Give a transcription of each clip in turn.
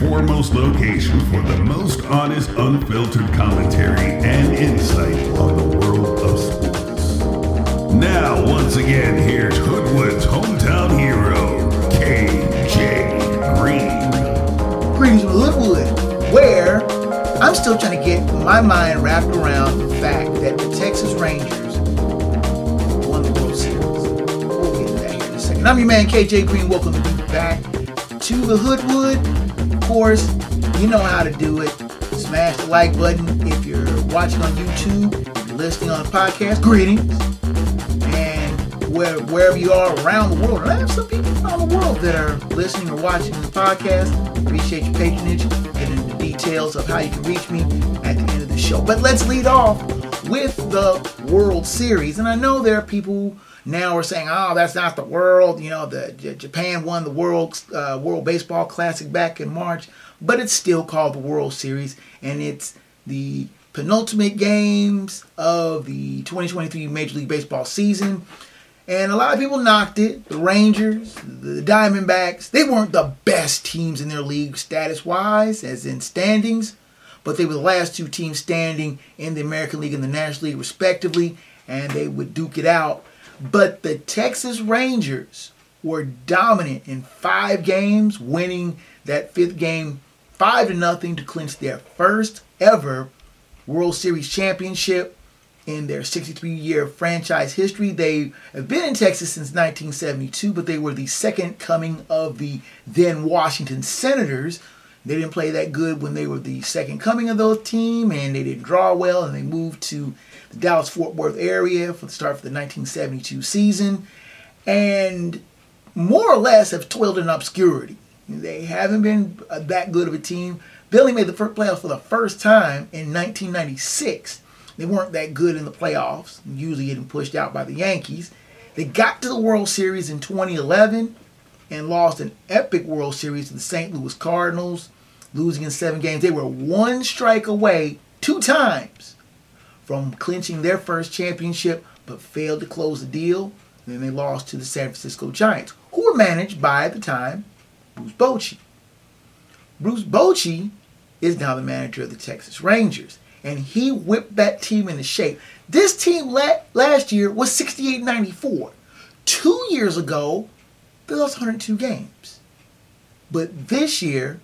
foremost location for the most honest, unfiltered commentary and insight on the world of sports. Now, once again, here's Hoodwood's hometown hero, KJ Green. Greetings from Hoodwood, where I'm still trying to get my mind wrapped around the fact that the Texas Rangers won the World Series. We'll get to that here in a second. I'm your man KJ Green. Welcome back to the Hoodwood. Course, you know how to do it. Smash the like button if you're watching on YouTube, you're listening on podcast. Greetings. And where, wherever you are around the world, I have some people around the world that are listening or watching the podcast. Appreciate your patronage. Get into the details of how you can reach me at the end of the show. But let's lead off with the World Series. And I know there are people now we're saying, "Oh, that's not the world." You know, the J- Japan won the World uh, World Baseball Classic back in March, but it's still called the World Series, and it's the penultimate games of the 2023 Major League Baseball season. And a lot of people knocked it. The Rangers, the Diamondbacks, they weren't the best teams in their league status wise, as in standings, but they were the last two teams standing in the American League and the National League, respectively, and they would duke it out. But the Texas Rangers were dominant in five games, winning that fifth game five to nothing to clinch their first ever World Series championship in their 63 year franchise history. They have been in Texas since 1972, but they were the second coming of the then Washington Senators. They didn't play that good when they were the second coming of those team, and they didn't draw well, and they moved to the Dallas Fort Worth area for the start of the 1972 season, and more or less have toiled in obscurity. They haven't been uh, that good of a team. Billy made the first playoffs for the first time in 1996. They weren't that good in the playoffs, usually getting pushed out by the Yankees. They got to the World Series in 2011 and lost an epic World Series to the St. Louis Cardinals, losing in seven games. They were one strike away two times from clinching their first championship, but failed to close the deal. Then they lost to the San Francisco Giants, who were managed by, at the time, Bruce Bochy. Bruce Bochy is now the manager of the Texas Rangers, and he whipped that team into shape. This team la- last year was 68 94. Two years ago, they lost 102 games. But this year,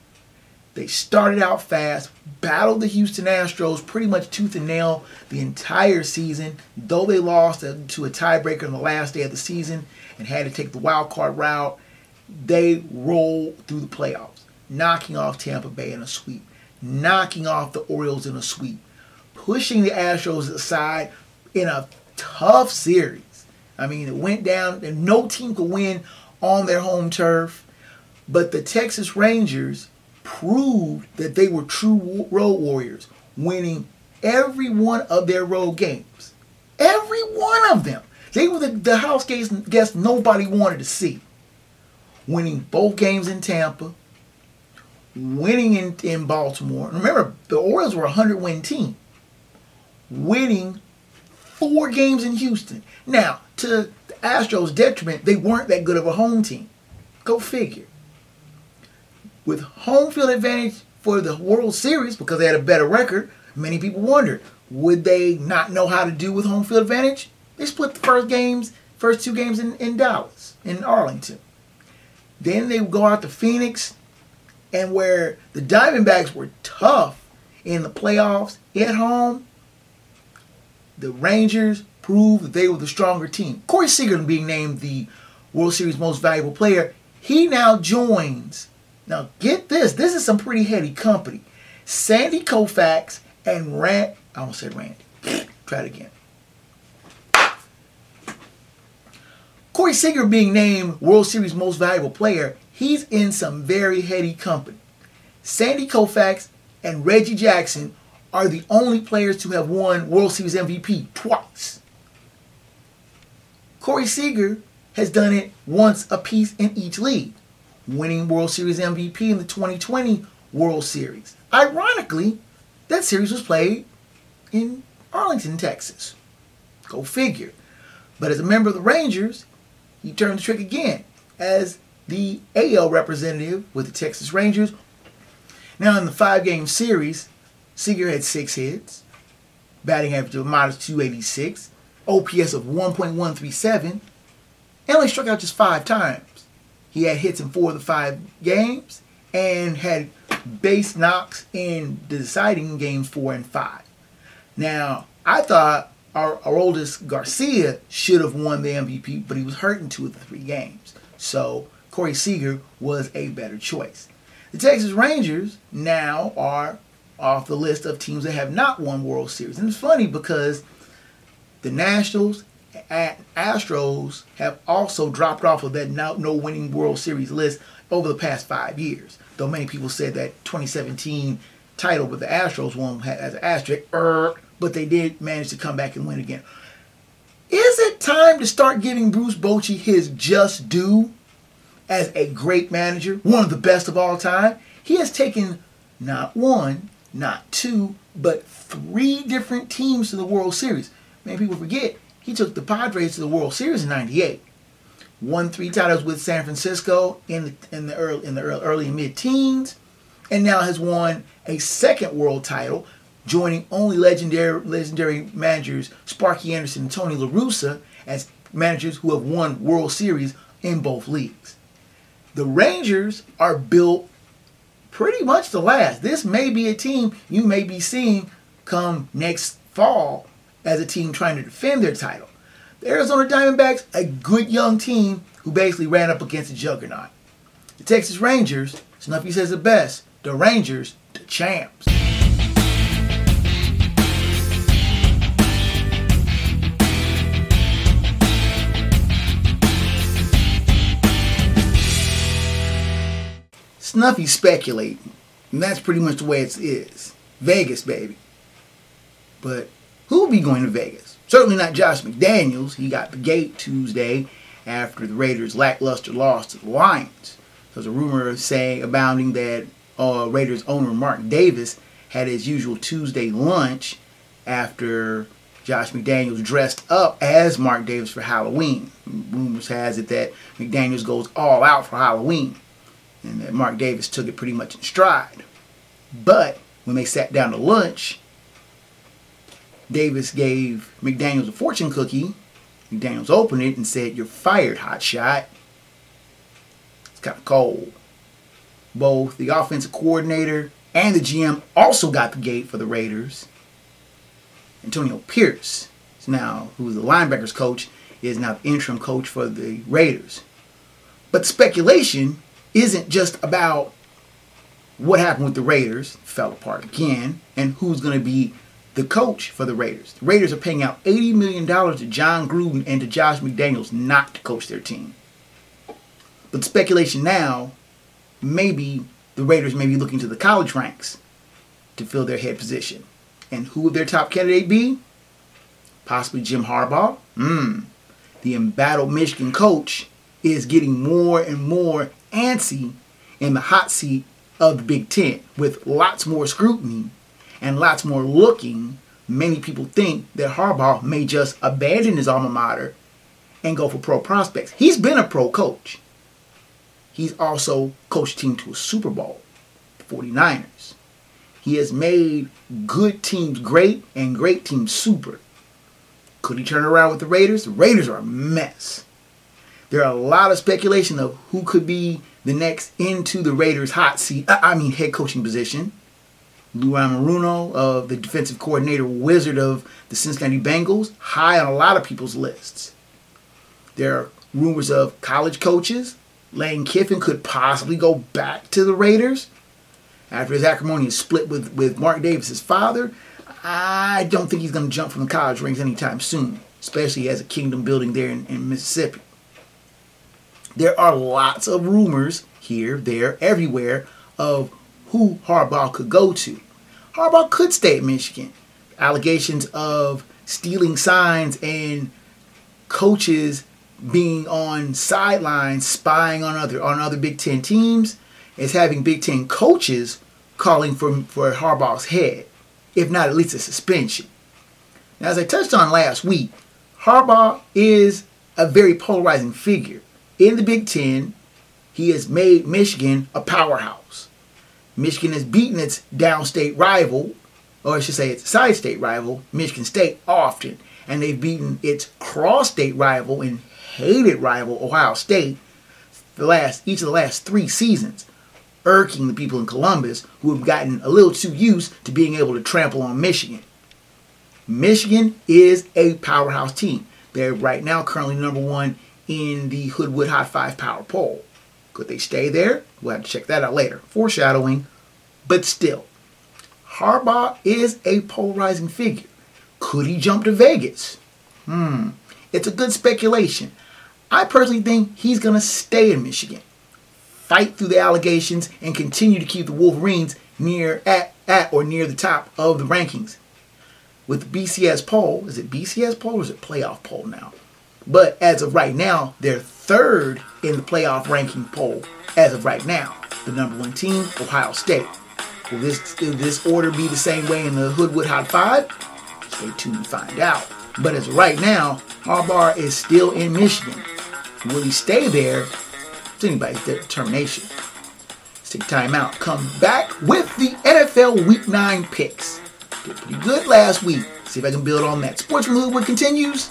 they started out fast, battled the Houston Astros pretty much tooth and nail the entire season, though they lost to a tiebreaker on the last day of the season and had to take the wild card route. They rolled through the playoffs, knocking off Tampa Bay in a sweep, knocking off the Orioles in a sweep, pushing the Astros aside in a tough series. I mean, it went down, and no team could win on their home turf. But the Texas Rangers proved that they were true road warriors, winning every one of their road games. Every one of them. They were the, the house guest, guest nobody wanted to see. Winning both games in Tampa, winning in, in Baltimore. Remember, the Orioles were a 100 win team. Winning four games in Houston. Now, to the Astros' detriment, they weren't that good of a home team. Go figure. With home field advantage for the World Series because they had a better record, many people wondered would they not know how to do with home field advantage? They split the first games, first two games in, in Dallas, in Arlington. Then they go out to Phoenix, and where the Diamondbacks were tough in the playoffs at home, the Rangers proved that they were the stronger team. Corey Seager being named the World Series most valuable player, he now joins. Now get this, this is some pretty heady company. Sandy Koufax and Rand, I almost said Randy. Try it again. Corey Seager being named World Series most valuable player, he's in some very heady company. Sandy Koufax and Reggie Jackson are the only players to have won World Series MVP twice. Corey Seager has done it once apiece in each league, winning World Series MVP in the 2020 World Series. Ironically, that series was played in Arlington, Texas. Go figure. But as a member of the Rangers, he turned the trick again as the AL representative with the Texas Rangers. Now, in the five game series, Seager had six hits, batting average of minus 286, OPS of 1.137, and only struck out just five times. He had hits in four of the five games and had base knocks in the deciding games four and five. Now, I thought our, Adolis Garcia should have won the MVP, but he was hurt in two of the three games. So Corey Seager was a better choice. The Texas Rangers now are off the list of teams that have not won World Series. And it's funny because the Nationals Astros have also dropped off of that no winning World Series list over the past five years. Though many people said that 2017 title with the Astros won as an asterisk, er, but they did manage to come back and win again. Is it time to start giving Bruce Bochy his just due as a great manager, one of the best of all time? He has taken not one, not two, but three different teams to the World Series. Many people forget he took the Padres to the World Series in '98, won three titles with San Francisco in the, in the early in the early, mid teens, and now has won a second world title joining only legendary legendary managers Sparky Anderson and Tony La Russa as managers who have won World Series in both leagues. The Rangers are built pretty much to last. This may be a team you may be seeing come next fall as a team trying to defend their title. The Arizona Diamondbacks, a good young team who basically ran up against a juggernaut. The Texas Rangers, Snuffy says it best, the Rangers, the champs. Snuffy speculating. And that's pretty much the way it is. Vegas, baby. But who will be going to Vegas? Certainly not Josh McDaniels. He got the gate Tuesday after the Raiders' lackluster loss to the Lions. There's a rumor saying abounding that uh, Raiders owner Mark Davis had his usual Tuesday lunch after Josh McDaniels dressed up as Mark Davis for Halloween. Rumors has it that McDaniels goes all out for Halloween and that Mark Davis took it pretty much in stride. But when they sat down to lunch, Davis gave McDaniels a fortune cookie. McDaniels opened it and said, You're fired, hot shot. It's kind of cold. Both the offensive coordinator and the GM also got the gate for the Raiders. Antonio Pierce, now who's the linebackers coach, is now the interim coach for the Raiders. But speculation isn't just about what happened with the Raiders, fell apart again, and who's going to be the coach for the Raiders. The Raiders are paying out $80 million to Jon Gruden and to Josh McDaniels not to coach their team. But speculation now, maybe the Raiders may be looking to the college ranks to fill their head position. And who would their top candidate be? Possibly Jim Harbaugh. Hmm. The embattled Michigan coach is getting more and more antsy in the hot seat of the Big Ten with lots more scrutiny and lots more looking. Many people think that Harbaugh may just abandon his alma mater and go for pro prospects. He's been a pro coach. He's also coached team to a Super Bowl, 49ers. He has made good teams great and great teams super. Could he turn around with the Raiders? The Raiders are a mess. There are a lot of speculation of who could be the next into the Raiders' hot seat. Uh, I mean, head coaching position. Lou Anarumo of uh, the defensive coordinator wizard of the Cincinnati Bengals, high on a lot of people's lists. There are rumors of college coaches. Lane Kiffin could possibly go back to the Raiders after his acrimonious split with, with Mark Davis's father. I don't think he's going to jump from the college ranks anytime soon, especially as a kingdom building there in, in Mississippi. There are lots of rumors here, there, everywhere of who Harbaugh could go to. Harbaugh could stay at Michigan. Allegations of stealing signs and coaches being on sidelines spying on other on other Big Ten teams is having Big Ten coaches calling for for Harbaugh's head, if not at least a suspension. Now, as I touched on last week, Harbaugh is a very polarizing figure. In the Big Ten, he has made Michigan a powerhouse. Michigan has beaten its downstate rival, or I should say its side state rival, Michigan State, often. And they've beaten its cross state rival and hated rival, Ohio State, the last each of the last three seasons, irking the people in Columbus who have gotten a little too used to being able to trample on Michigan. Michigan is a powerhouse team. They're right now currently number one in the Hoodwood Hot 5 Power Poll. Could they stay there? We'll have to check that out later. Foreshadowing. But still, Harbaugh is a polarizing figure. Could he jump to Vegas? Hmm. It's a good speculation. I personally think he's going to stay in Michigan, fight through the allegations, and continue to keep the Wolverines near at, at or near the top of the rankings. With the BCS poll, is it BCS poll or is it playoff poll now? But as of right now, they're third in the playoff ranking poll. As of right now, the number one team, Ohio State. Will this, this order be the same way in the Hoodwood Hot 5? Stay tuned to find out. But as of right now, Harbaugh is still in Michigan. Will he stay there? It's anybody's determination. Let's take time out. Come back with the NFL Week 9 picks. Did pretty good last week. See if I can build on that. Sports from Hoodwood continues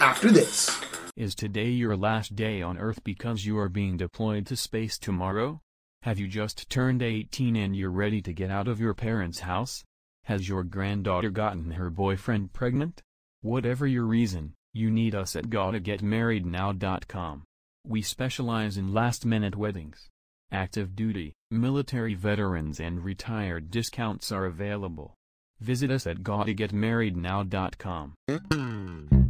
after this. Is today your last day on Earth because you are being deployed to space tomorrow? Have you just turned 18 and you're ready to get out of your parents' house? Has your granddaughter gotten her boyfriend pregnant? Whatever your reason, you need us at GottaGetMarriedNow.com. We specialize in last-minute weddings. Active duty, military veterans and retired discounts are available. Visit us at GottaGetMarriedNow.com.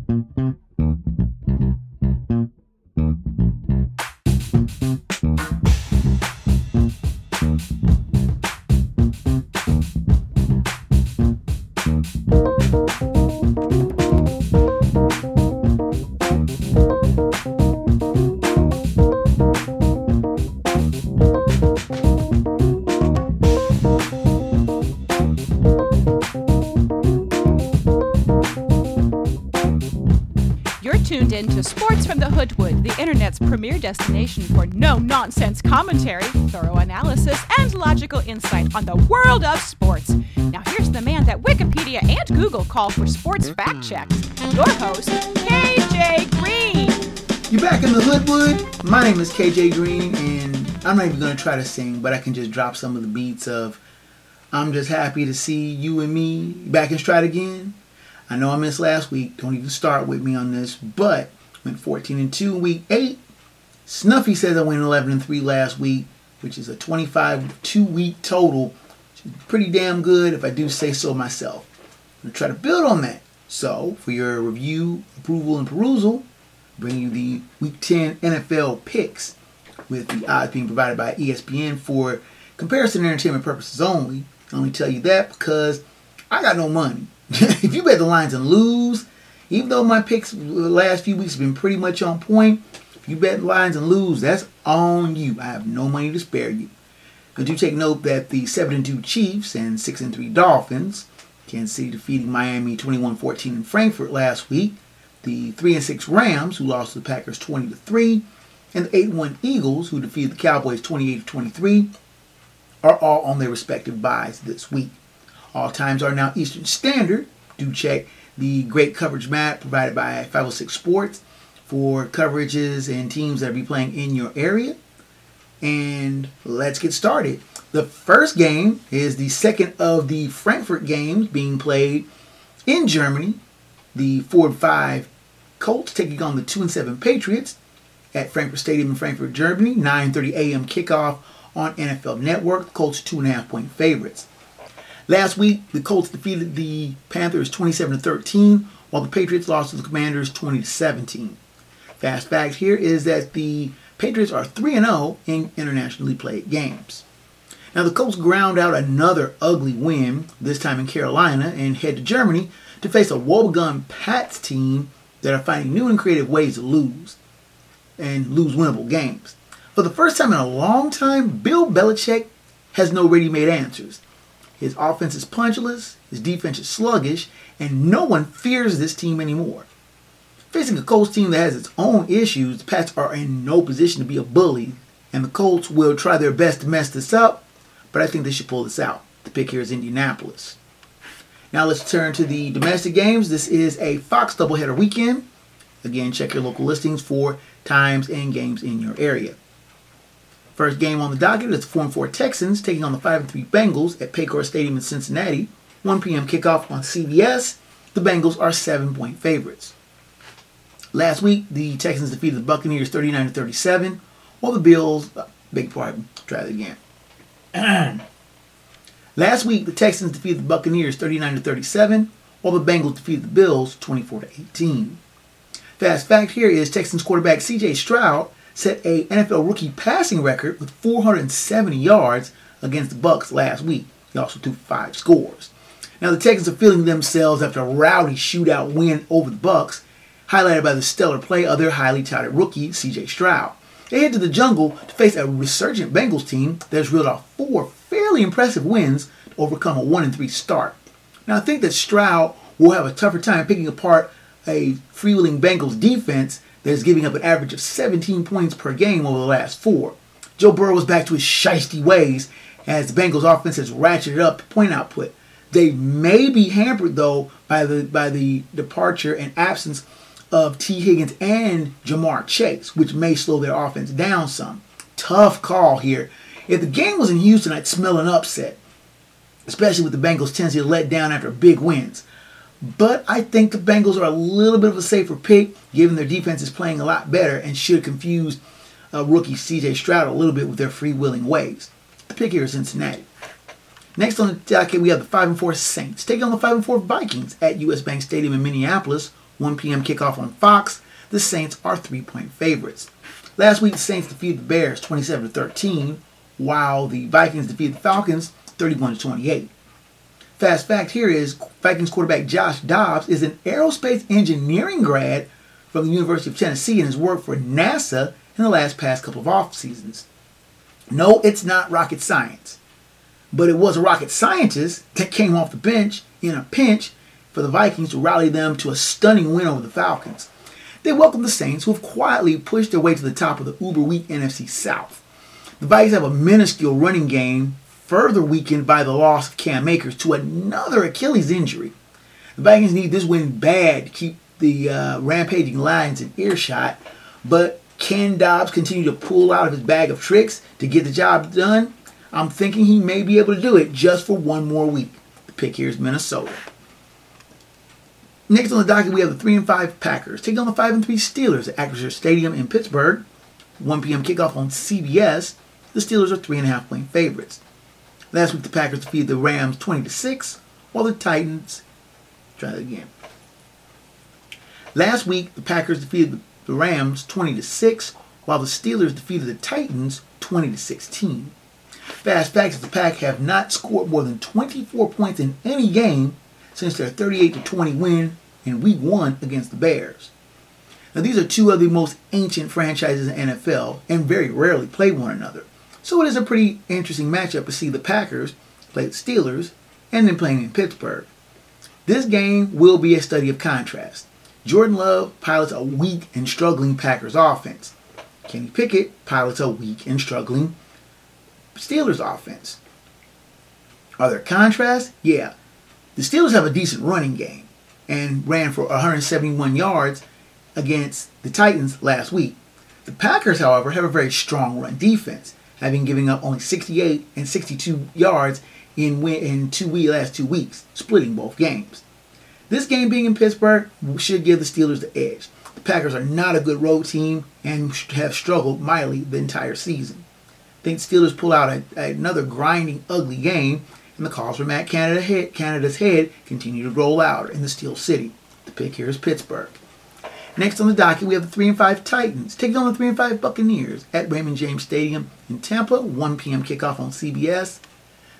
internet's premier destination for no nonsense commentary, thorough analysis, and logical insight on the world of sports. Now, here's the man that Wikipedia and Google call for sports fact checks your host, KJ Green. You back in the Hoodwood? My name is KJ Green, and I'm not even gonna try to sing, but I can just drop some of the beats of I'm just happy to see you and me back in stride again. I know I missed last week. Don't even start with me on this, but went 14 and 2 in week 8. Snuffy says I went 11 and 3 last week, which is a 25 2 week total. Pretty damn good if I do say so myself. I'm gonna try to build on that. So, for your review, approval, and perusal, bring you the Week 10 NFL picks with the odds being provided by ESPN for comparison and entertainment purposes only. I only tell you that because I got no money. if you bet the Lions and lose, even though my picks the last few weeks have been pretty much on point, if you bet lines and lose, that's on you. I have no money to spare you. Could you take note that the 7 and 2 Chiefs and 6 and 3 Dolphins, Kansas City defeating Miami 21-14 in Frankfurt last week, the 3 and 6 Rams who lost to the Packers 20 to 3, and the 8 1 Eagles who defeated the Cowboys 28 to 23 are all on their respective buys this week. All times are now Eastern Standard. Do check the great coverage map provided by 506 Sports for coverages and teams that will be playing in your area. And let's get started. The first game is the second of the Frankfurt games being played in Germany. The 4 5 Colts taking on the 2 and 7 Patriots at Frankfurt Stadium in Frankfurt, Germany. 9:30 a.m. kickoff on NFL Network. Colts two and a half point favorites. Last week, the Colts defeated the Panthers 27 13, while the Patriots lost to the Commanders 20 17. Fast fact here is that the Patriots are 3 0 in internationally played games. Now, the Colts ground out another ugly win, this time in Carolina, and head to Germany to face a woebegone Pats team that are finding new and creative ways to lose and lose winnable games. For the first time in a long time, Bill Belichick has no ready made answers. His offense is punchless, his defense is sluggish, and no one fears this team anymore. Facing a Colts team that has its own issues, the Pats are in no position to be a bully, and the Colts will try their best to mess this up, but I think they should pull this out. The pick here is Indianapolis. Now let's turn to the domestic games. This is a Fox doubleheader weekend. Again, check your local listings for times and games in your area. First game on the docket is the 4 4 Texans taking on the 5 3 Bengals at Paycor Stadium in Cincinnati. 1 p.m. kickoff on CBS. The Bengals are 7 point favorites. Last week, the Texans defeated the Buccaneers 39 37, while the Bills, uh, big pardon, try that again. Last week, the Texans defeated the Buccaneers 39 37, while the Bengals defeated the Bills 24 18. Fast fact here is Texans quarterback C.J. Stroud set a NFL rookie passing record with 470 yards against the Bucks last week. He also threw five scores. Now the Texans are feeling themselves after a rowdy shootout win over the Bucks, highlighted by the stellar play of their highly touted rookie C.J. Stroud. They head to the jungle to face a resurgent Bengals team that has reeled off four fairly impressive wins to overcome a one and three start. Now I think that Stroud will have a tougher time picking apart a freewheeling Bengals defense that is giving up an average of 17 points per game over the last four. Joe Burrow is back to his shisty ways as the Bengals offense has ratcheted up point output. They may be hampered though by the by the departure and absence of Tee Higgins and Ja'Marr Chase, which may slow their offense down some. Tough call here. If the game was in Houston, I'd smell an upset, especially with the Bengals' tendency to let down after big wins. But I think the Bengals are a little bit of a safer pick, given their defense is playing a lot better and should confuse uh, rookie CJ Stroud a little bit with their freewheeling ways. The pick here is Cincinnati. Next on the docket, we have the 5 and 4 Saints taking on the 5 and 4 Vikings at US Bank Stadium in Minneapolis. 1 p.m. kickoff on Fox. The Saints are three point favorites. Last week, the Saints defeated the Bears 27 13, while the Vikings defeated the Falcons 31 28. Fast fact here is Vikings quarterback Josh Dobbs is an aerospace engineering grad from the University of Tennessee and has worked for NASA in the last past couple of off seasons. No, it's not rocket science, but it was a rocket scientist that came off the bench in a pinch for the Vikings to rally them to a stunning win over the Falcons. They welcome the Saints, who have quietly pushed their way to the top of the uber weak NFC South. The Vikings have a minuscule running game further weakened by the loss of Cam Akers to another Achilles injury. The Vikings need this win bad to keep the uh, rampaging Lions in earshot, but can Dobbs continue to pull out of his bag of tricks to get the job done? I'm thinking he may be able to do it just for one more week. The pick here is Minnesota. Next on the docket, we have the 3 and 5 Packers taking on the 5 and 3 Steelers at Acrisure Stadium in Pittsburgh. 1 p.m. kickoff on CBS. The Steelers are 3.5 point favorites. Last week, the Packers defeated the Rams 20 to 6, while the Titans. Try that again. Last week, the Packers defeated the Rams 20 to 6, while the Steelers defeated the Titans 20 to 16. Fast facts: the Pack have not scored more than 24 points in any game since their 38 to 20 win in Week One against the Bears. Now, these are two of the most ancient franchises in NFL and very rarely play one another. So it is a pretty interesting matchup to see the Packers play the Steelers and then playing in Pittsburgh. This game will be a study of contrast. Jordan Love pilots a weak and struggling Packers offense. Kenny Pickett pilots a weak and struggling Steelers offense. Are there contrasts? Yeah. The Steelers have a decent running game and ran for 171 yards against the Titans last week. The Packers, however, have a very strong run defense, having given up only 68 and 62 yards in in two last two weeks, splitting both games. This game being in Pittsburgh should give the Steelers the edge. The Packers are not a good road team and have struggled mightily the entire season. I think Steelers pull out a, another grinding, ugly game, and the calls for Matt Canada head, Canada's head continue to roll out in the Steel City. The pick here is Pittsburgh. Next on the docket, we have the 3 and 5 Titans taking on the 3 and 5 Buccaneers at Raymond James Stadium in Tampa, 1 p.m. kickoff on CBS.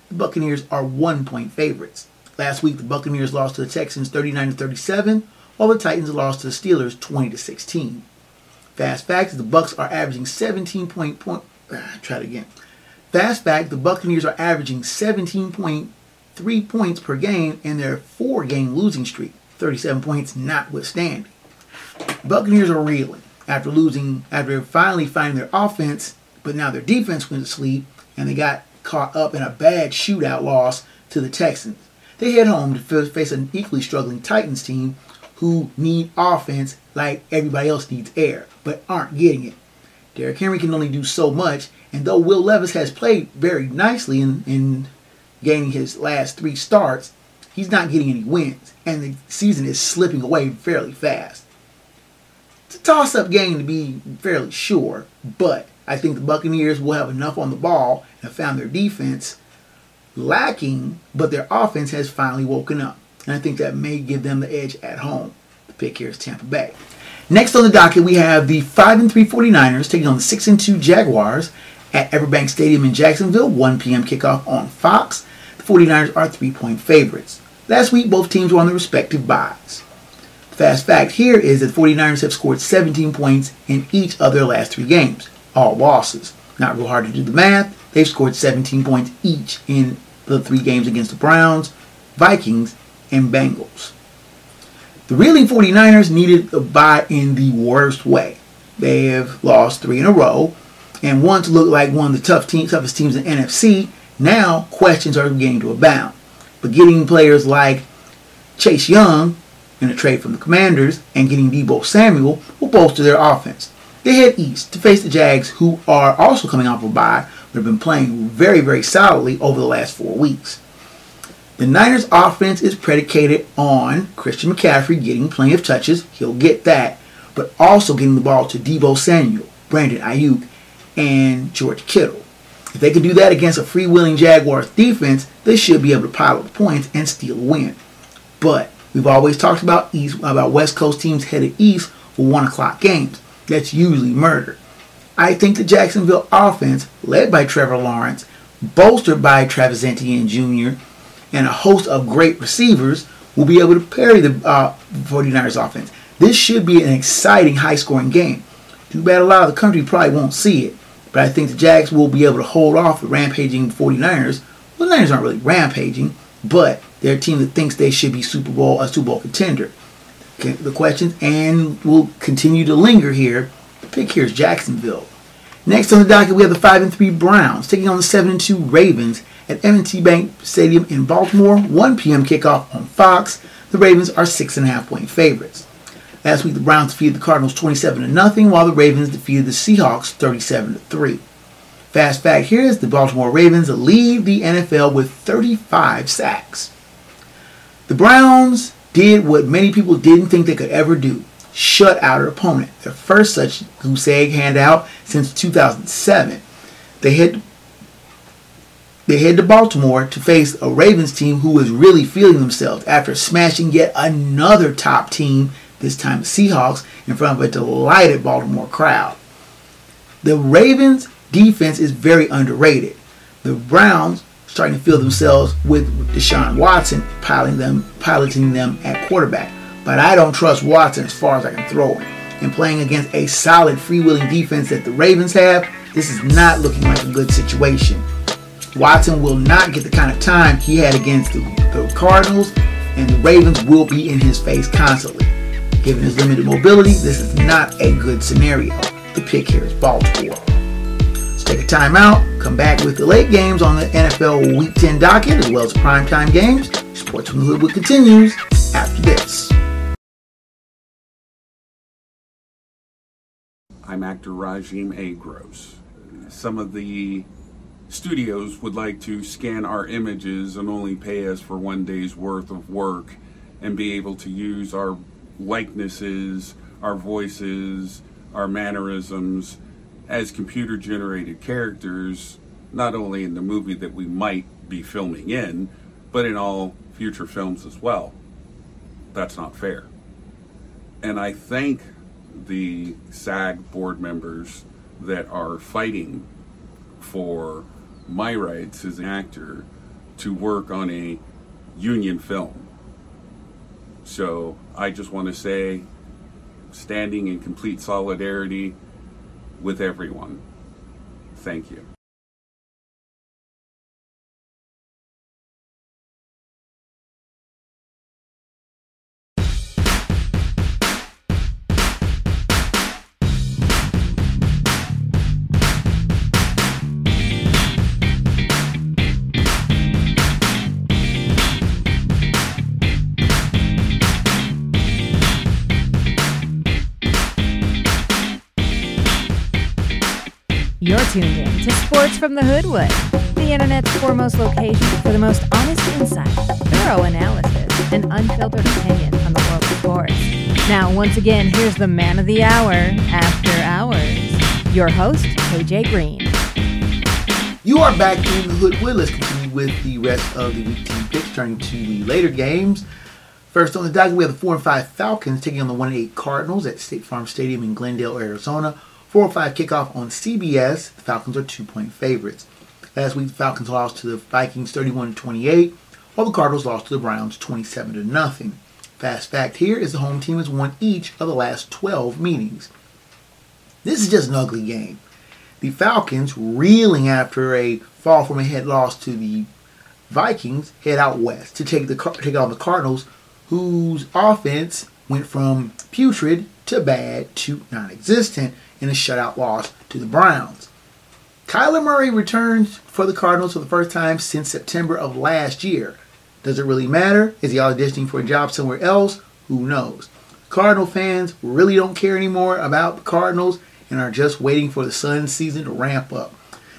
The Buccaneers are one point favorites. Last week, the Buccaneers lost to the Texans 39 to 37, while the Titans lost to the Steelers 20 to 16. Fast fact: the Bucks are averaging 17 point point. Ah, try it again. Fast fact: the Buccaneers are averaging 17.3 points per game in their four-game losing streak, 37 points notwithstanding. Buccaneers are reeling after losing, after finally finding their offense, but now their defense went to sleep and they got caught up in a bad shootout loss to the Texans. They head home to face an equally struggling Titans team who need offense like everybody else needs air, but aren't getting it. Derrick Henry can only do so much, and though Will Levis has played very nicely in, in gaining his last three starts, he's not getting any wins, and the season is slipping away fairly fast. It's a toss up game to be fairly sure, but I think the Buccaneers will have enough on the ball and found their defense lacking, but their offense has finally woken up. And I think that may give them the edge at home. The pick here is Tampa Bay. Next on the docket, we have the 5 and 3 49ers taking on the 6 and 2 Jaguars at Everbank Stadium in Jacksonville, 1 p.m. kickoff on Fox. The 49ers are three point favorites. Last week, both teams were on their respective byes. Fast fact here is that the 49ers have scored 17 points in each of their last three games, all losses. Not real hard to do the math. They've scored 17 points each in the three games against the Browns, Vikings, and Bengals. The reeling 49ers needed a bye in the worst way. They have lost three in a row, and once looked like one of the tough toughest teams in NFC. Now questions are beginning to abound. But getting players like Chase Young in a trade from the Commanders and getting Deebo Samuel will bolster their offense. They head east to face the Jags, who are also coming off a bye, but have been playing very, very solidly over the last four weeks. The Niners' offense is predicated on Christian McCaffrey getting plenty of touches. He'll get that. But also getting the ball to Deebo Samuel, Brandon Aiyuk, and George Kittle. If they can do that against a freewheeling Jaguars defense, they should be able to pile up points and steal a win. But we've always talked about East about West Coast teams headed east for one o'clock games. That's usually murder. I think the Jacksonville offense, led by Trevor Lawrence, bolstered by Travis Etienne Jr., and a host of great receivers, will be able to parry the uh, 49ers offense. This should be an exciting, high scoring game. Too bad a lot of the country probably won't see it, but I think the Jags will be able to hold off the rampaging 49ers. Well, the Niners aren't really rampaging, but they're a team that thinks they should be Super Bowl a Super Bowl contender. Okay, the questions and will continue to linger here The pick here is Jacksonville. Next on the docket, we have the 5 and 3 Browns taking on the 7 and 2 Ravens at M&T Bank Stadium in Baltimore, 1 p.m. kickoff on Fox. The Ravens are 6.5 point favorites. Last week, the Browns defeated the Cardinals 27 to nothing, while the Ravens defeated the Seahawks 37 to 3. Fast fact here is the Baltimore Ravens lead the NFL with 35 sacks. The Browns did what many people didn't think they could ever do shut out an opponent. Their first such goose egg handout since 2007. They head they head to Baltimore to face a Ravens team who is really feeling themselves after smashing yet another top team, this time the Seahawks, in front of a delighted Baltimore crowd. The Ravens defense is very underrated. The Browns starting to feel themselves with Deshaun Watson piloting them, piloting them at quarterback but I don't trust Watson as far as I can throw him. And playing against a solid freewheeling defense that the Ravens have, this is not looking like a good situation. Watson will not get the kind of time he had against the, the Cardinals, and the Ravens will be in his face constantly. Given his limited mobility, this is not a good scenario. The pick here is Baltimore. Take a timeout, come back with the late games on the NFL Week 10 docket, as well as primetime games. Sports from the Hood continues after this. I'm actor Rajim A. Agros. Some of the studios would like to scan our images and only pay us for one day's worth of work and be able to use our likenesses, our voices, our mannerisms as computer generated characters, not only in the movie that we might be filming in, but in all future films as well. That's not fair. And I thank the SAG board members that are fighting for my rights as an actor to work on a union film. So I just want to say, standing in complete solidarity with everyone. Thank you. Tuned in to Sports from the Hoodwood, the internet's foremost location for the most honest insight, thorough analysis, and unfiltered opinion on the world of sports. Now, once again, here's the man of the hour, After Hours, your host, KJ Green. You are back in the Hoodwood. Let's continue with the rest of the week team picks, turning to the later games. First on the docket, we have the 4 and 5 Falcons taking on the 1 and 8 Cardinals at State Farm Stadium in Glendale, Arizona. 4 5 kickoff on CBS. The Falcons are two point favorites. Last week, the Falcons lost to the Vikings 31 28, while the Cardinals lost to the Browns 27 0. Fast fact here is the home team has won each of the last 12 meetings. This is just an ugly game. The Falcons, reeling after a fall from ahead loss to the Vikings, head out west to take the take on the Cardinals, whose offense went from putrid to bad to non-existent in a shutout loss to the Browns. Kyler Murray returns for the Cardinals for the first time since September of last year. Does it really matter? Is he auditioning for a job somewhere else? Who knows? Cardinal fans really don't care anymore about the Cardinals and are just waiting for the Suns season to ramp up.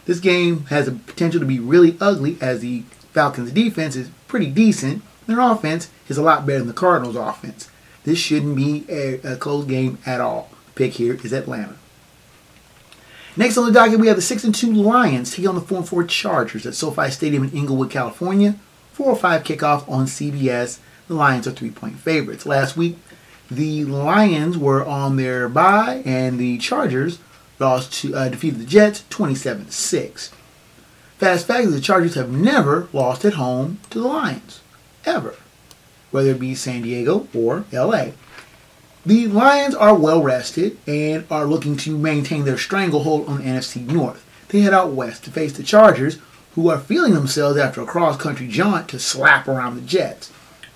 This game has the potential to be really ugly as the Falcons' defense is pretty decent. Their offense is a lot better than the Cardinals' offense. This shouldn't be a, a close game at all. pick here is Atlanta. Next on the docket, we have the 6 and 2 Lions taking on the 4 and 4 Chargers at SoFi Stadium in Inglewood, California. 4 or 5 kickoff on CBS. The Lions are three point favorites. Last week, the Lions were on their bye, and the Chargers lost to uh, defeated the Jets 27 6. Fast fact is the Chargers have never lost at home to the Lions, ever, whether it be San Diego or LA. The Lions are well rested and are looking to maintain their stranglehold on the NFC North. They head out west to face the Chargers, who are feeling themselves after a cross country jaunt to slap around the Jets.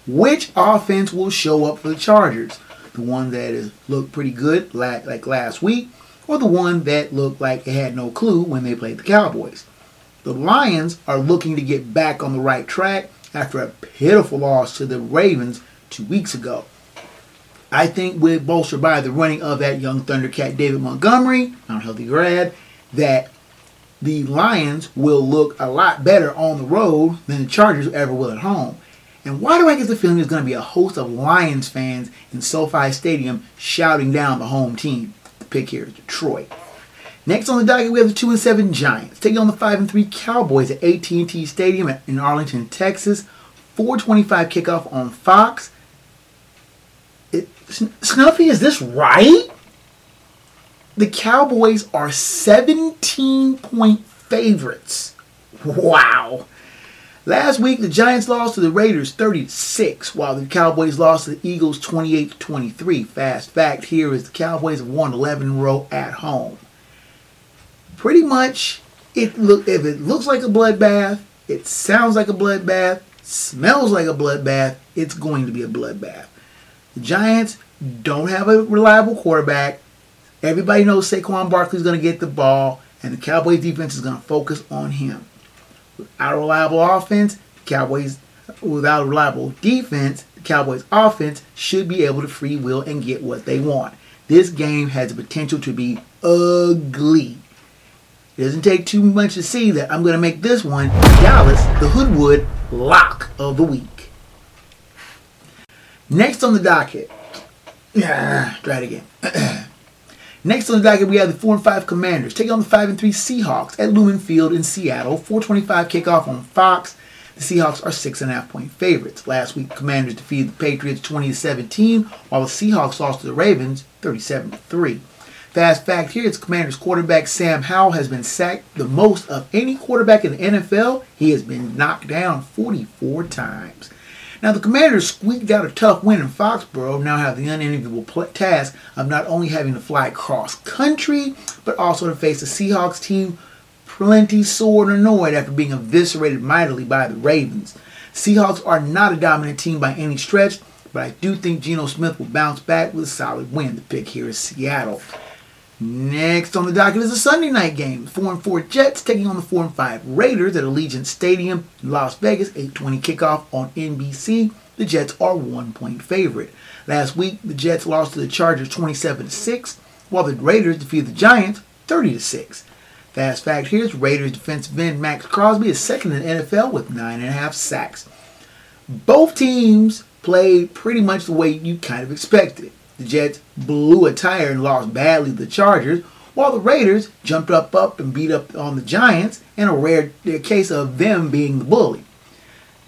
Which offense will show up for the Chargers? The one that has looked pretty good like last week, or the one that looked like it had no clue when they played the Cowboys? The Lions are looking to get back on the right track after a pitiful loss to the Ravens two weeks ago. I think with bolstered by the running of that young Thundercat David Montgomery, Mount Healthy grad, that the Lions will look a lot better on the road than the Chargers ever will at home. And why do I get the feeling there's going to be a host of Lions fans in SoFi Stadium shouting down the home team? The pick here is Detroit. Next on the docket, we have the two and seven Giants taking on the five and three Cowboys at AT&T Stadium in Arlington, Texas. 4:25 kickoff on Fox. Snuffy, is this right? The Cowboys are 17 point favorites. Wow. Last week, the Giants lost to the Raiders 36, while the Cowboys lost to the Eagles 28 23. Fast fact here is the Cowboys have won 11 in a row at home. Pretty much, it look if it looks like a bloodbath, it sounds like a bloodbath, smells like a bloodbath, it's going to be a bloodbath. The Giants don't have a reliable quarterback. Everybody knows Saquon Barkley's going to get the ball, and the Cowboys defense is going to focus on him. Without a reliable offense, the Cowboys, without a reliable defense, the Cowboys offense should be able to free will and get what they want. This game has the potential to be ugly. It doesn't take too much to see that I'm going to make this one Dallas, the Hoodwood lock of the week. Next on the docket, yeah, try it again. Next on the docket, we have the 4 and 5 Commanders taking on the 5 and 3 Seahawks at Lumen Field in Seattle. 425 kickoff on Fox. The Seahawks are 6.5 point favorites. Last week, Commanders defeated the Patriots 20 17, while the Seahawks lost to the Ravens 37 3. Fast fact here, it's Commanders quarterback Sam Howell has been sacked the most of any quarterback in the NFL. He has been knocked down 44 times. Now, the Commanders squeaked out a tough win in Foxborough, now have the unenviable task of not only having to fly cross country, but also to face a Seahawks team plenty sore and annoyed after being eviscerated mightily by the Ravens. Seahawks are not a dominant team by any stretch, but I do think Geno Smith will bounce back with a solid win. The pick here is Seattle. Next on the docket is a Sunday night game. 4 and 4 Jets taking on the 4 and 5 Raiders at Allegiant Stadium Las Vegas. 8:20 kickoff on NBC. The Jets are one point favorite. Last week, the Jets lost to the Chargers 27 6, while the Raiders defeated the Giants 30 6. Fast fact here is Raiders defensive end Maxx Crosby is second in the NFL with nine and a half sacks. Both teams played pretty much the way you kind of expected. The Jets blew a tire and lost badly to the Chargers, while the Raiders jumped up up and beat up on the Giants in a rare case of them being the bully.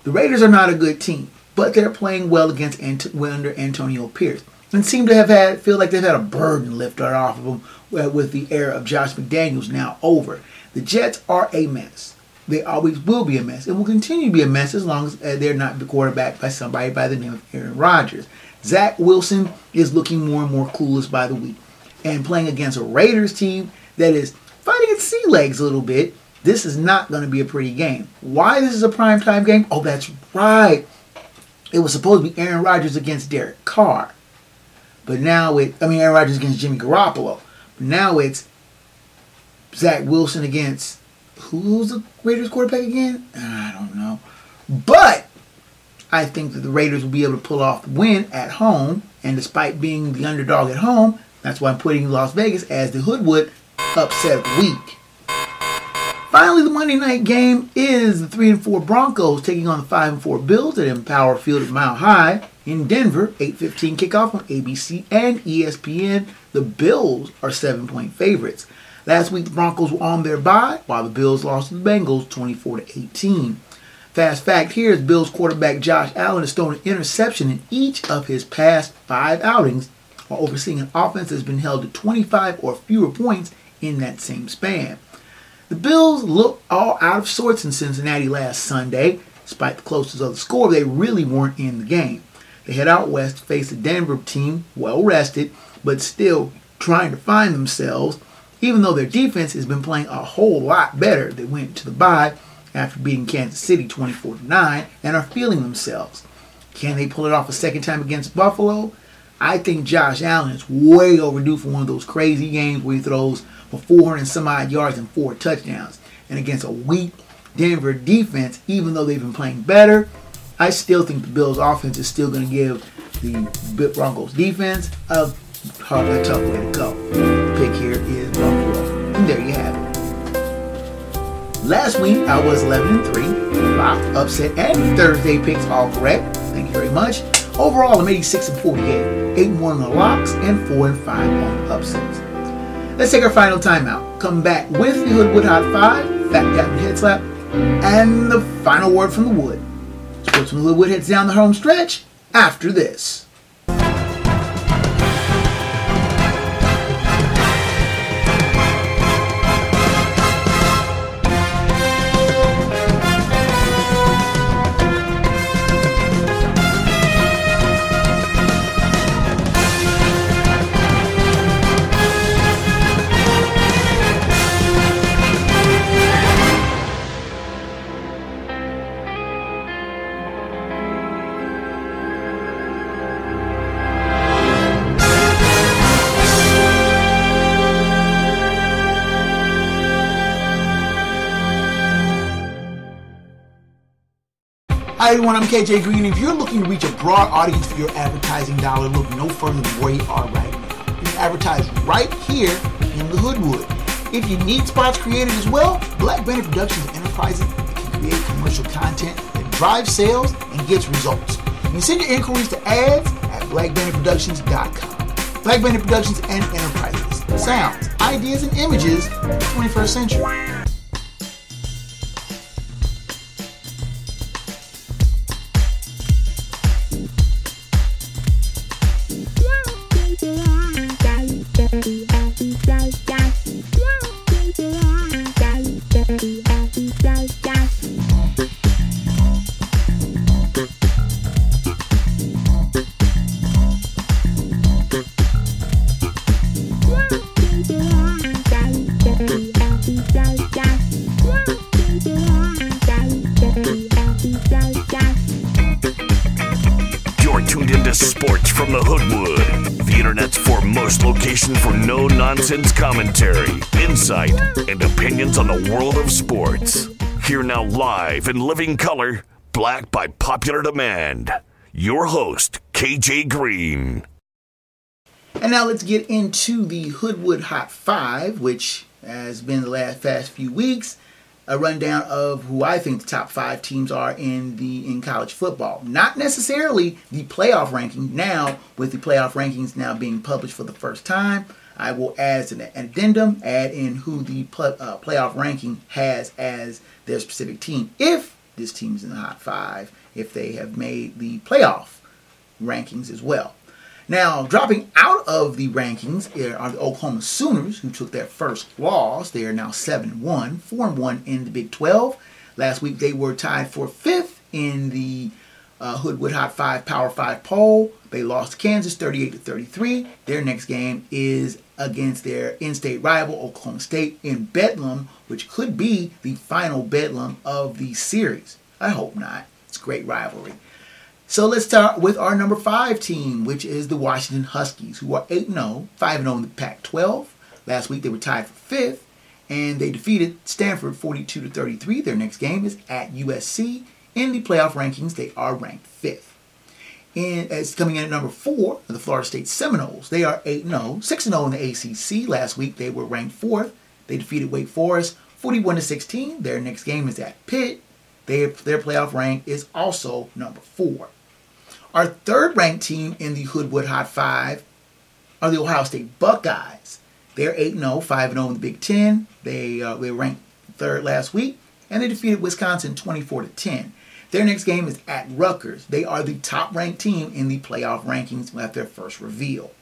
The Raiders are not a good team, but they're playing well against under Antonio Pierce and seem to have had feel like they've had a burden lifted off of them with the era of Josh McDaniels now over. The Jets are a mess. They always will be a mess and will continue to be a mess as long as uh, they're not quarterbacked by somebody by the name of Aaron Rodgers. Zach Wilson is looking more and more clueless by the week. And playing against a Raiders team that is fighting its sea legs a little bit, this is not going to be a pretty game. Why this is a primetime game? Oh, that's right. It was supposed to be Aaron Rodgers against Derek Carr. But now it, I mean, Aaron Rodgers against Jimmy Garoppolo. But now it's Zach Wilson against who's the Raiders quarterback again? I don't know. But I think that the Raiders will be able to pull off the win at home. And despite being the underdog at home, that's why I'm putting Las Vegas as the Hoodwood upset week. Finally, the Monday night game is the 3 and 4 Broncos taking on the 5 and 4 Bills at Empower Field at Mile High in Denver. 8:15 kickoff on ABC and ESPN. The Bills are 7-point favorites. Last week the Broncos were on their bye while the Bills lost to the Bengals 24 to 18. Fast fact here is Bills quarterback Josh Allen has thrown an interception in each of his past five outings, while overseeing an offense that has been held to 25 or fewer points in that same span. The Bills looked all out of sorts in Cincinnati last Sunday. Despite the closeness of the score, they really weren't in the game. They head out west to face a Denver team well rested, but still trying to find themselves, even though their defense has been playing a whole lot better. They went to the bye after beating Kansas City 24 9 and are feeling themselves. Can they pull it off a second time against Buffalo? I think Josh Allen is way overdue for one of those crazy games where he throws for 400 and some odd yards and four touchdowns. And against a weak Denver defense, even though they've been playing better, I still think the Bills' offense is still going to give the Broncos' defense a, a tough way to go. The pick here is Last week I was 11 and 3, locked, upset, and Thursday picks all correct. Thank you very much. Overall, I'm 86 and 48, 8 and 1 on the locks, and 4 and 5 on the upsets. Let's take our final timeout. Come back with the Hoodwood Hot 5, Fat Captain Head Slap, and the final word from the Wood. Sports from the Hoodwood heads down the home stretch after this. Hi everyone, I'm KJ Green. If you're looking to reach a broad audience for your advertising dollar, look no further than where you are right now. If advertise right here in the Hoodwood. If you need spots created as well, Black Banner Productions Enterprises can create commercial content that drives sales and gets results. You can send your inquiries to ads at blackbannerproductions.com. Black Banner Productions and Enterprises. Sounds, ideas, and images the 21st century. Live in living color, black by popular demand. Your host, KJ Green. And now let's get into the Hoodwood Hot 5, which has been the last past few weeks. A rundown of who I think the top five teams are in the in college football. Not necessarily the playoff ranking. Now, with the playoff rankings now being published for the first time, I will add an addendum, add in who the uh, playoff ranking has as their specific team. If this team is in the hot five, if they have made the playoff rankings as well. Now, dropping out of the rankings are the Oklahoma Sooners, who took their first loss. They are now 7 1, 4 1 in the Big 12. Last week, they were tied for fifth in the uh, Hoodwood Hot 5 Power 5 poll. They lost Kansas 38 to 33. Their next game is against their in state rival, Oklahoma State, in Bedlam, which could be the final Bedlam of the series. I hope not. It's great rivalry. So let's start with our number five team, which is the Washington Huskies, who are 8 0, 5 0 in the Pac 12. Last week they were tied for fifth, and they defeated Stanford 42 to 33. Their next game is at USC. In the playoff rankings, they are ranked fifth. And as coming in at number four, the Florida State Seminoles. They are 8 0, 6 0 in the ACC. Last week they were ranked fourth. They defeated Wake Forest 41 to 16. Their next game is at Pitt. They, their playoff rank is also number four. Our third ranked team in the Hoodwood Hot 5 are the Ohio State Buckeyes. They're 8 0, 5 0 in the Big Ten. They, uh, ranked third last week, and they defeated Wisconsin 24 to 10. Their next game is at Rutgers. They are the top ranked team in the playoff rankings at their first reveal.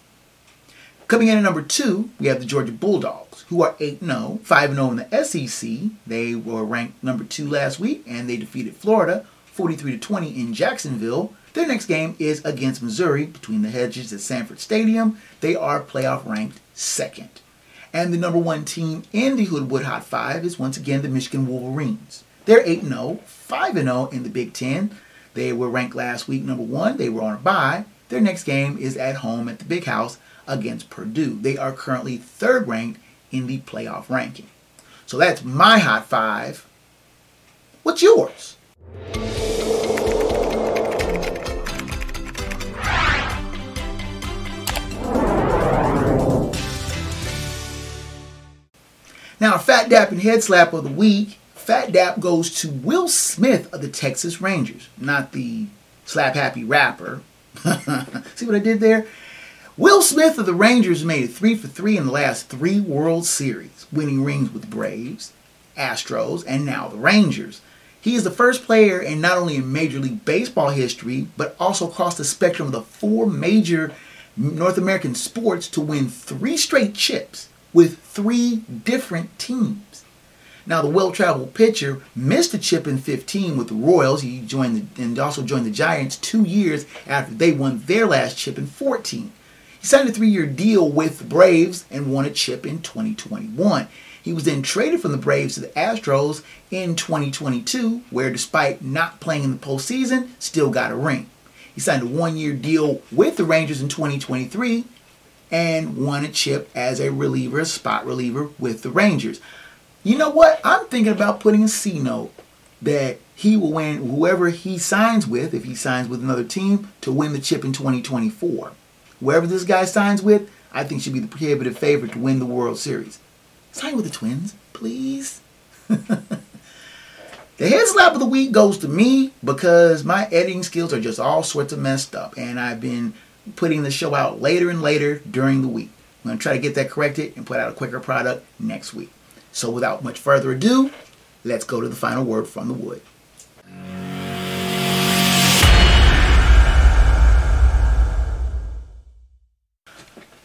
Coming in at number two, we have the Georgia Bulldogs, who are 8 0, 5 0 in the SEC. They were ranked number two last week, and they defeated Florida 43 to 20 in Jacksonville. Their next game is against Missouri between the hedges at Sanford Stadium. They are playoff ranked second. And the number one team in the Hoodwood Hot 5 is once again the Michigan Wolverines. They're 8 0, 5 0 in the Big Ten. They were ranked last week number one. They were on a bye. Their next game is at home at the Big House against Purdue. They are currently third ranked in the playoff ranking. So that's my Hot 5. What's yours? Now, a Fat Dap and Head Slap of the Week. Fat Dap goes to Will Smith of the Texas Rangers, not the slap happy rapper. See what I did there? Will Smith of the Rangers made it three for three in the last three World Series, winning rings with Braves, Astros, and now the Rangers. He is the first player in not only in Major League Baseball history, but also across the spectrum of the four major North American sports to win three straight chips with three different teams. Now, the well-traveled pitcher missed a chip in 15 with the Royals. He joined the, and also joined the Giants two years after they won their last chip in 14. He signed a three-year deal with the Braves and won a chip in 2021. He was then traded from the Braves to the Astros in 2022, where despite not playing in the postseason, still got a ring. He signed a one-year deal with the Rangers in 2023 and won a chip as a reliever, a spot reliever with the Rangers. You know what? I'm thinking about putting a C note that he will win whoever he signs with, if he signs with another team, to win the chip in 2024. Whoever this guy signs with, I think should be the prohibitive favorite to win the World Series. Sign with the Twins, please. the head slap of the week goes to me because my editing skills are just all sorts of messed up, and I've been putting the show out later and later during the week. I'm going to try to get that corrected and put out a quicker product next week. So, without much further ado, let's go to the final word from the wood.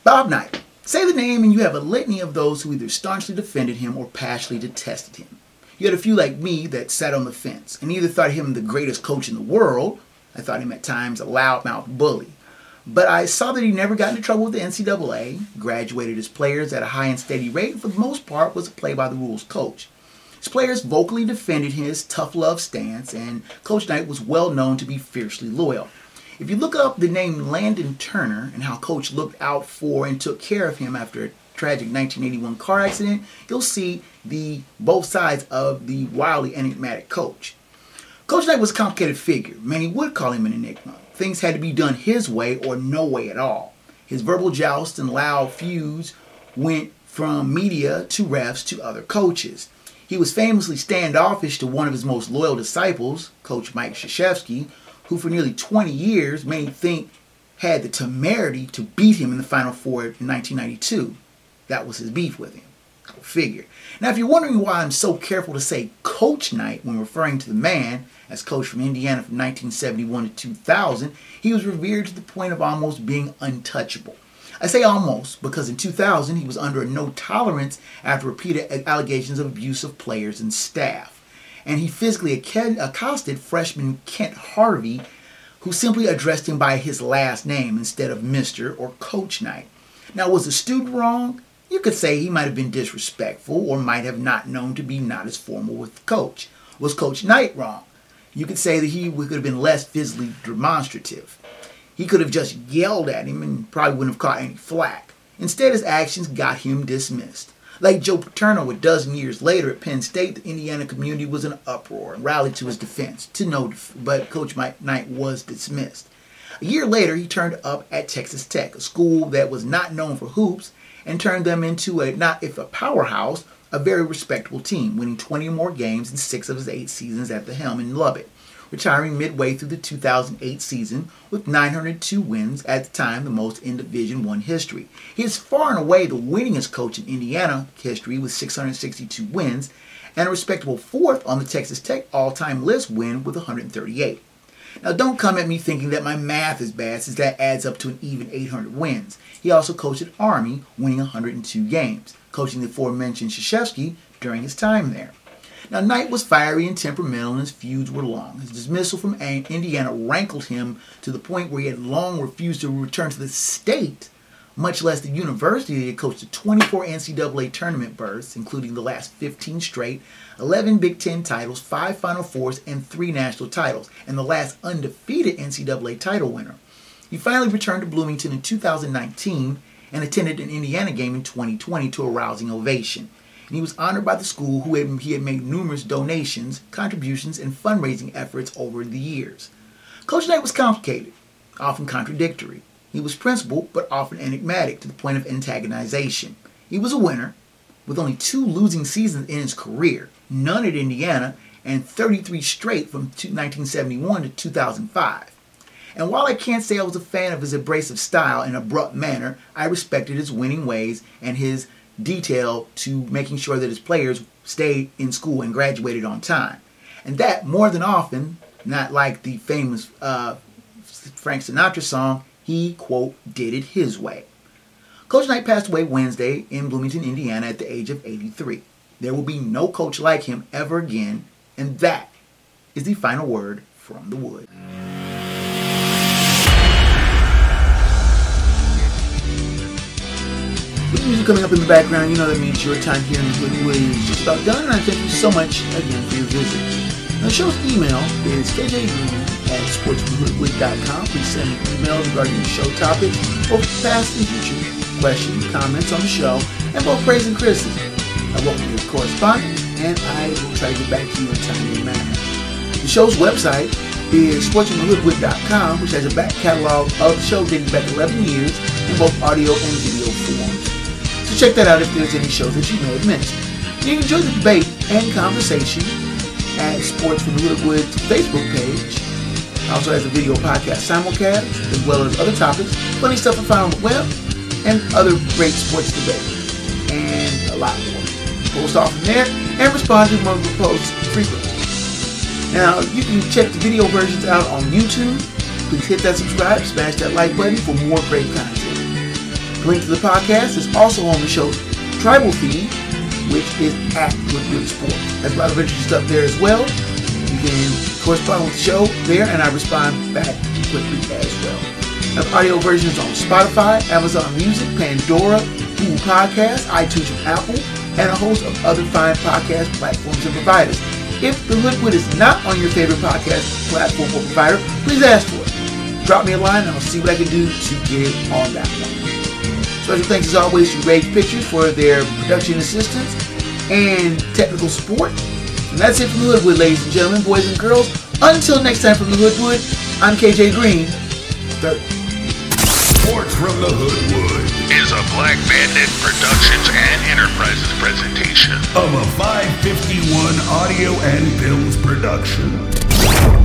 Bob Knight. Say the name and you have a litany of those who either staunchly defended him or passionately detested him. You had a few like me that sat on the fence and either thought him the greatest coach in the world, I thought him at times a loudmouth bully, but I saw that he never got into trouble with the NCAA, graduated his players at a high and steady rate, and for the most part was a play by the rules coach. His players vocally defended his tough love stance, and Coach Knight was well known to be fiercely loyal. If you look up the name Landon Turner and how Coach looked out for and took care of him after a tragic 1981 car accident, you'll see the both sides of the wildly enigmatic coach. Coach Knight was a complicated figure. Many would call him an enigma. Things had to be done his way or no way at all. His verbal jousts and loud feuds went from media to refs to other coaches. He was famously standoffish to one of his most loyal disciples, Coach Mike Krzyzewski, who for nearly 20 years many think had the temerity to beat him in the Final Four in 1992. That was his beef with him. Figure. Now, if you're wondering why I'm so careful to say Coach Knight when referring to the man, as coach from Indiana from 1971 to 2000, he was revered to the point of almost being untouchable. I say almost because in 2000 he was under a no tolerance after repeated allegations of abuse of players and staff and he physically accosted freshman Kent Harvey, who simply addressed him by his last name instead of Mr. or Coach Knight. Now, was the student wrong? You could say he might have been disrespectful or might have not known to be not as formal with the coach. Was Coach Knight wrong? You could say that he could have been less physically demonstrative. He could have just yelled at him and probably wouldn't have caught any flack. Instead, his actions got him dismissed. Like Joe Paterno, a dozen years later at Penn State, the Indiana community was in an uproar and rallied to his defense. To no, but Coach Mike Knight was dismissed. A year later, he turned up at Texas Tech, a school that was not known for hoops, and turned them into a not if a powerhouse, a very respectable team, winning 20 more games in six of his eight seasons at the helm in Lubbock retiring midway through the 2008 season with 902 wins, at the time the most in Division One history. He is far and away the winningest coach in Indiana history with 662 wins, and a respectable fourth on the Texas Tech all-time list win with 138. Now, don't come at me thinking that my math is bad, since that adds up to an even 800 wins. He also coached at Army, winning 102 games, coaching the aforementioned Krzyzewski during his time there. Now, Knight was fiery and temperamental, and his feuds were long. His dismissal from Indiana rankled him to the point where he had long refused to return to the state, much less the university had coached the 24 NCAA tournament berths, including the last 15 straight, 11 Big Ten titles, 5 Final Fours, and 3 national titles, and the last undefeated NCAA title winner. He finally returned to Bloomington in 2019 and attended an Indiana game in 2020 to a rousing ovation and he was honored by the school who had, he had made numerous donations, contributions, and fundraising efforts over the years. Coach Knight was complicated, often contradictory. He was principled, but often enigmatic to the point of antagonization. He was a winner, with only two losing seasons in his career, none at Indiana, and 33 straight from 1971 to 2005. And while I can't say I was a fan of his abrasive style and abrupt manner, I respected his winning ways and his detail to making sure that his players stayed in school and graduated on time. And that, more than often, not like the famous uh, Frank Sinatra song, he, quote, did it his way. Coach Knight passed away Wednesday in Bloomington, Indiana at the age of 83. There will be no coach like him ever again, and that is the final word from the wood. With music coming up in the background, you know that means your time here in the Hoodwood is just about done, and I thank you so much again for your visit. The show's email is kjgreen at sportsfromhoodwood.com. Please send me emails regarding show topics or past and future questions, comments on the show, and both praise and criticism. I welcome your correspondence, and I will try to get back to you in a timely manner. The show's website is sportsfromthehoodwood.com, which has a back catalog of the show dating back 11 years in both audio and video forms. So check that out if there's any shows that you may have missed. You can enjoy the debate and conversation at Sports from the Facebook page. Also has a video podcast simulcast, as well as other topics, funny stuff I found on the web, and other great sports debate, and a lot more. Post off from there and respond to multiple posts frequently. Now, you can check the video versions out on YouTube. Please hit that subscribe, smash that like button for more great content. The link to the podcast is also on the show's tribal feed, which is at Hoodwood Sport. There's a lot of interesting stuff there as well. You can correspond with the show there, and I respond back quickly as well. I have audio versions on Spotify, Amazon Music, Pandora, Google Podcasts, iTunes, and Apple, and a host of other fine podcast platforms and providers. If the Hoodwood is not on your favorite podcast platform or provider, please ask for it. Drop me a line and I'll see what I can do to get it on that one. Special thanks as always to Rage Pictures for their production assistance and technical support. And that's it from the Hoodwood, ladies and gentlemen, boys and girls. Until next time from the Hoodwood, I'm KJ Green. 30. Sports from the Hoodwood Is a Black Banner Productions and Enterprises presentation. of a 551 audio and films production.